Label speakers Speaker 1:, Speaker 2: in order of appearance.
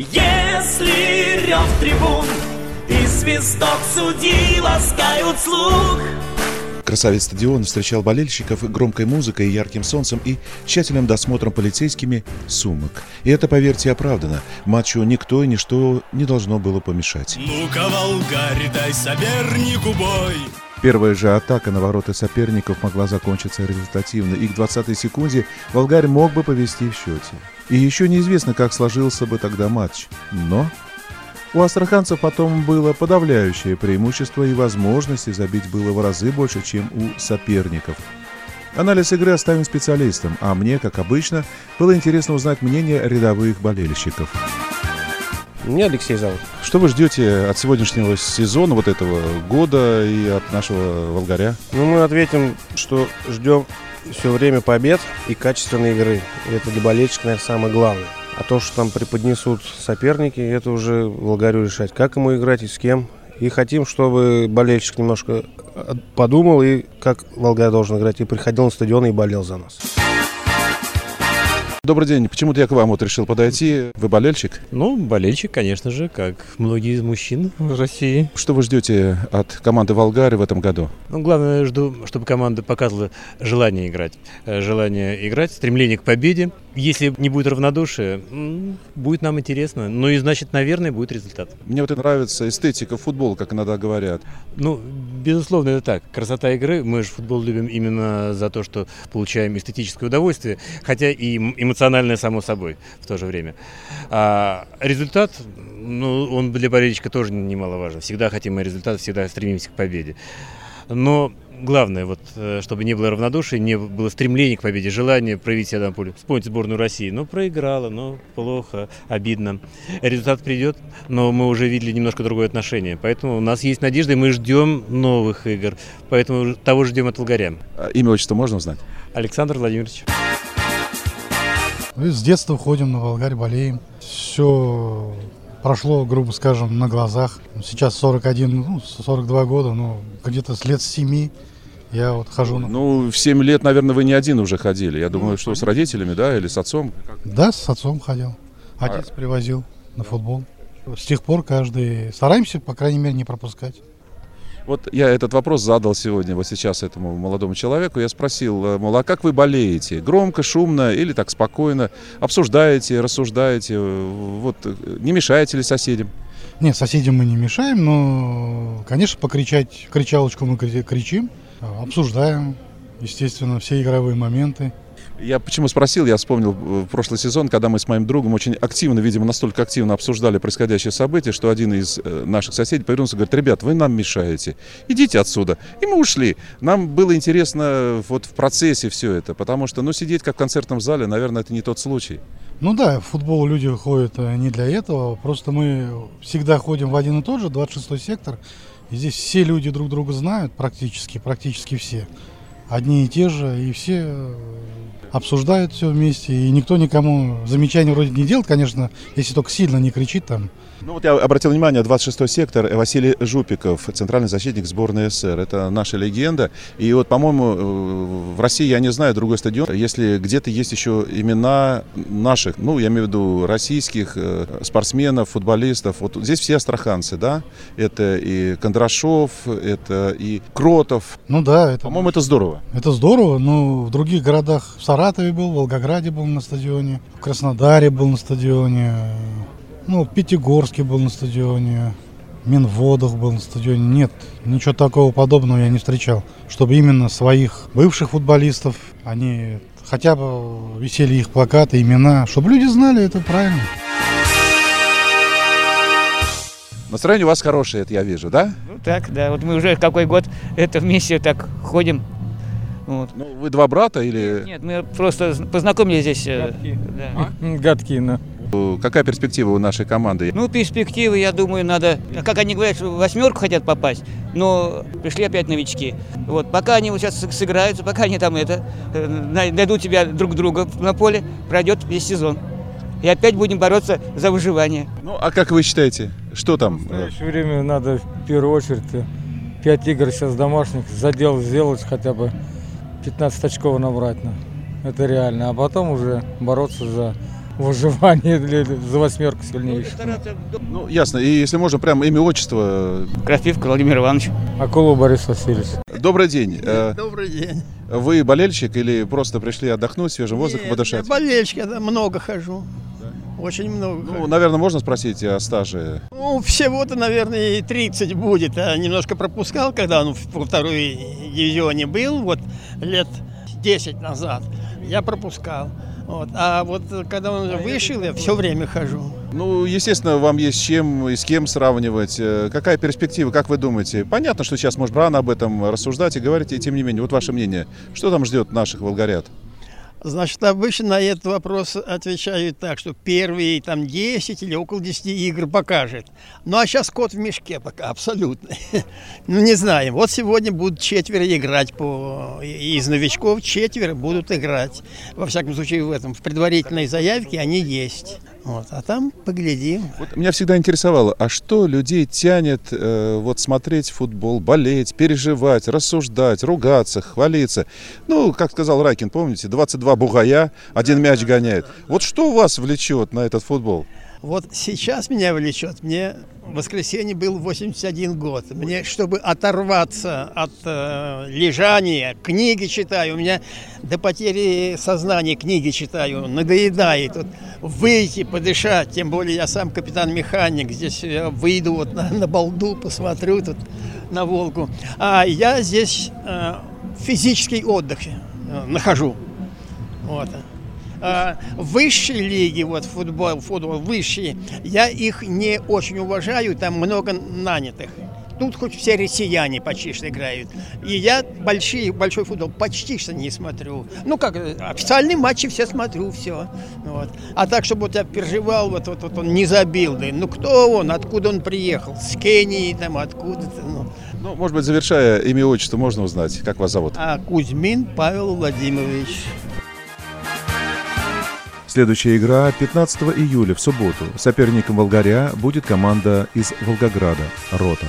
Speaker 1: Если рев трибун и свисток судьи ласкают слух,
Speaker 2: Красавец стадион встречал болельщиков громкой музыкой, ярким солнцем и тщательным досмотром полицейскими сумок. И это, поверьте, оправдано. Матчу никто и ничто не должно было помешать.
Speaker 1: Ну-ка, Волгарь, дай сопернику бой.
Speaker 2: Первая же атака на ворота соперников могла закончиться результативно, и к 20-й секунде Волгарь мог бы повести в счете. И еще неизвестно, как сложился бы тогда матч. Но у астраханцев потом было подавляющее преимущество, и возможности забить было в разы больше, чем у соперников. Анализ игры оставим специалистам, а мне, как обычно, было интересно узнать мнение рядовых болельщиков.
Speaker 3: Меня Алексей зовут.
Speaker 2: Что вы ждете от сегодняшнего сезона, вот этого года и от нашего Волгаря?
Speaker 3: Ну, мы ответим, что ждем все время побед и качественной игры. И это для болельщика, наверное, самое главное. А то, что там преподнесут соперники, это уже Волгарю решать, как ему играть и с кем. И хотим, чтобы болельщик немножко подумал, и как Волгарь должен играть, и приходил на стадион и болел за нас.
Speaker 2: Добрый день. Почему-то я к вам вот решил подойти. Вы болельщик?
Speaker 4: Ну, болельщик, конечно же, как многие из мужчин в России.
Speaker 2: Что вы ждете от команды Волгари в этом году?
Speaker 4: Ну, главное, жду, чтобы команда показывала желание играть. Э, Желание играть, стремление к победе. Если не будет равнодушия, будет нам интересно. Ну и значит, наверное, будет результат.
Speaker 2: Мне вот нравится эстетика футбола, как иногда говорят.
Speaker 4: Ну, безусловно, это так. Красота игры. Мы же футбол любим именно за то, что получаем эстетическое удовольствие, хотя и эмоциональное, само собой, в то же время. А результат, ну, он для болельщика тоже немаловажен. Всегда хотим результат, всегда стремимся к победе. Но главное, вот, э, чтобы не было равнодушия, не было стремления к победе, желание проявить себя на поле. Вспомните сборную России. Ну, проиграла, ну, плохо, обидно. Результат придет, но мы уже видели немножко другое отношение. Поэтому у нас есть надежда, и мы ждем новых игр. Поэтому того ждем от Волгаря.
Speaker 2: А Имя, отчество можно узнать?
Speaker 4: Александр Владимирович.
Speaker 5: Мы с детства ходим на Волгарь, болеем. Все прошло, грубо скажем, на глазах. Сейчас 41, ну, 42 года, ну, где-то с лет с 7 я вот хожу на...
Speaker 2: Ну, в 7 лет, наверное, вы не один уже ходили. Я думаю, что с родителями, да, или с отцом?
Speaker 5: Да, с отцом ходил. Отец привозил на футбол. С тех пор каждый... Стараемся, по крайней мере, не пропускать.
Speaker 2: Вот я этот вопрос задал сегодня, вот сейчас этому молодому человеку. Я спросил, э, мол, а как вы болеете? Громко, шумно или так спокойно? Обсуждаете, рассуждаете? Вот, э, не мешаете ли соседям?
Speaker 5: Нет, соседям мы не мешаем, но, конечно, покричать, кричалочку мы кри- кричим, обсуждаем, естественно, все игровые моменты.
Speaker 2: Я почему спросил, я вспомнил э, прошлый сезон, когда мы с моим другом очень активно, видимо, настолько активно обсуждали происходящее событие, что один из э, наших соседей повернулся и говорит, ребят, вы нам мешаете, идите отсюда. И мы ушли. Нам было интересно вот в процессе все это, потому что, ну, сидеть как в концертном зале, наверное, это не тот случай.
Speaker 5: Ну да, в футбол люди ходят э, не для этого, просто мы всегда ходим в один и тот же, 26-й сектор, и здесь все люди друг друга знают, практически, практически все. Одни и те же, и все э, обсуждают все вместе, и никто никому замечаний вроде не делает, конечно, если только сильно не кричит там.
Speaker 2: Ну вот я обратил внимание, 26-й сектор, э, Василий Жупиков, центральный защитник сборной СССР. Это наша легенда. И вот, по-моему, э, в России, я не знаю, другой стадион, если где-то есть еще имена наших, ну, я имею в виду российских спортсменов, футболистов. Вот здесь все астраханцы, да? Это и Кондрашов, это и Кротов.
Speaker 5: Ну да, это,
Speaker 2: По-моему, это здорово.
Speaker 5: Это здорово, но в других городах, в Саратове был, в Волгограде был на стадионе, в Краснодаре был на стадионе, ну, в Пятигорске был на стадионе, в Минводах был на стадионе. Нет, ничего такого подобного я не встречал. Чтобы именно своих бывших футболистов, они хотя бы висели их плакаты, имена, чтобы люди знали, это правильно.
Speaker 2: Настроение у вас хорошее, это я вижу, да?
Speaker 6: Ну так, да. Вот мы уже какой год это вместе так ходим. Вот.
Speaker 2: Ну, вы два брата или
Speaker 6: Нет, мы просто познакомились здесь. э, да.
Speaker 3: Гадкие, ну.
Speaker 2: э, какая перспектива у нашей команды?
Speaker 6: Ну, перспективы, я думаю, надо, как они говорят, что в восьмерку хотят попасть, но пришли опять новички. Вот, пока они вот сейчас сыграются, пока они там это, э, най- найдут тебя друг друга на поле, пройдет весь сезон. И опять будем бороться за выживание.
Speaker 2: Ну, а как вы считаете, что там?
Speaker 7: В настоящее время надо в первую очередь 5 игр сейчас домашних, задел сделать хотя бы 15 очков набрать. ну. Это реально. А потом уже бороться за выживание для, за восьмерку сильнейшую.
Speaker 2: Ну, ясно. И если можно, прям имя, отчество.
Speaker 6: Крапивка Владимир Иванович.
Speaker 7: Акулов Борис Васильевич.
Speaker 2: Добрый день. Э,
Speaker 8: Добрый день.
Speaker 2: Вы болельщик или просто пришли отдохнуть, свежим воздухом
Speaker 8: Нет,
Speaker 2: подышать?
Speaker 8: я болельщик, я там много хожу. Очень много.
Speaker 2: Ну, наверное, можно спросить о стаже?
Speaker 8: Ну, всего-то, наверное, и 30 будет. А немножко пропускал, когда он во второй дивизионе был, вот лет 10 назад. Я пропускал. Вот. А вот когда он уже вышел, я все время хожу.
Speaker 2: Ну, естественно, вам есть с чем и с кем сравнивать. Э, Какая перспектива, как вы думаете? Понятно, что сейчас может рано об этом рассуждать и говорить, и тем не менее, вот ваше мнение. Что там ждет наших волгарят?
Speaker 8: Значит, обычно на этот вопрос отвечают так, что первые там 10 или около 10 игр покажет. Ну а сейчас кот в мешке пока, абсолютно. Ну не знаем. Вот сегодня будут четверо играть по из новичков, четверо будут играть. Во всяком случае, в этом в предварительной заявке они есть. Вот. А там поглядим.
Speaker 2: Вот меня всегда интересовало, а что людей тянет э, вот смотреть футбол, болеть, переживать, рассуждать, ругаться, хвалиться? Ну, как сказал Райкин, помните, 22 бугая, один мяч гоняет. Вот что вас влечет на этот футбол?
Speaker 8: Вот сейчас меня влечет. Мне в воскресенье был 81 год. Мне, чтобы оторваться от э, лежания, книги читаю. У меня до потери сознания книги читаю. Надоедает. Вот, выйти, подышать. Тем более я сам капитан-механик. Здесь я выйду вот на, на балду, посмотрю тут на Волгу. А я здесь э, физический отдых э, нахожу. Вот. А, высшие лиги, вот футбол, футбол, высшие, я их не очень уважаю, там много нанятых. Тут хоть все россияне почти что играют. И я большие, большой футбол почти что не смотрю. Ну как, официальные матчи все смотрю, все. Вот. А так, чтобы вот я переживал, вот, вот, вот он не забил, да, ну кто он, откуда он приехал, с Кении там, откуда-то, ну.
Speaker 2: Ну, может быть, завершая имя и отчество, можно узнать, как вас зовут?
Speaker 8: А Кузьмин Павел Владимирович.
Speaker 2: Следующая игра 15 июля в субботу. Соперником Волгаря будет команда из Волгограда «Рота».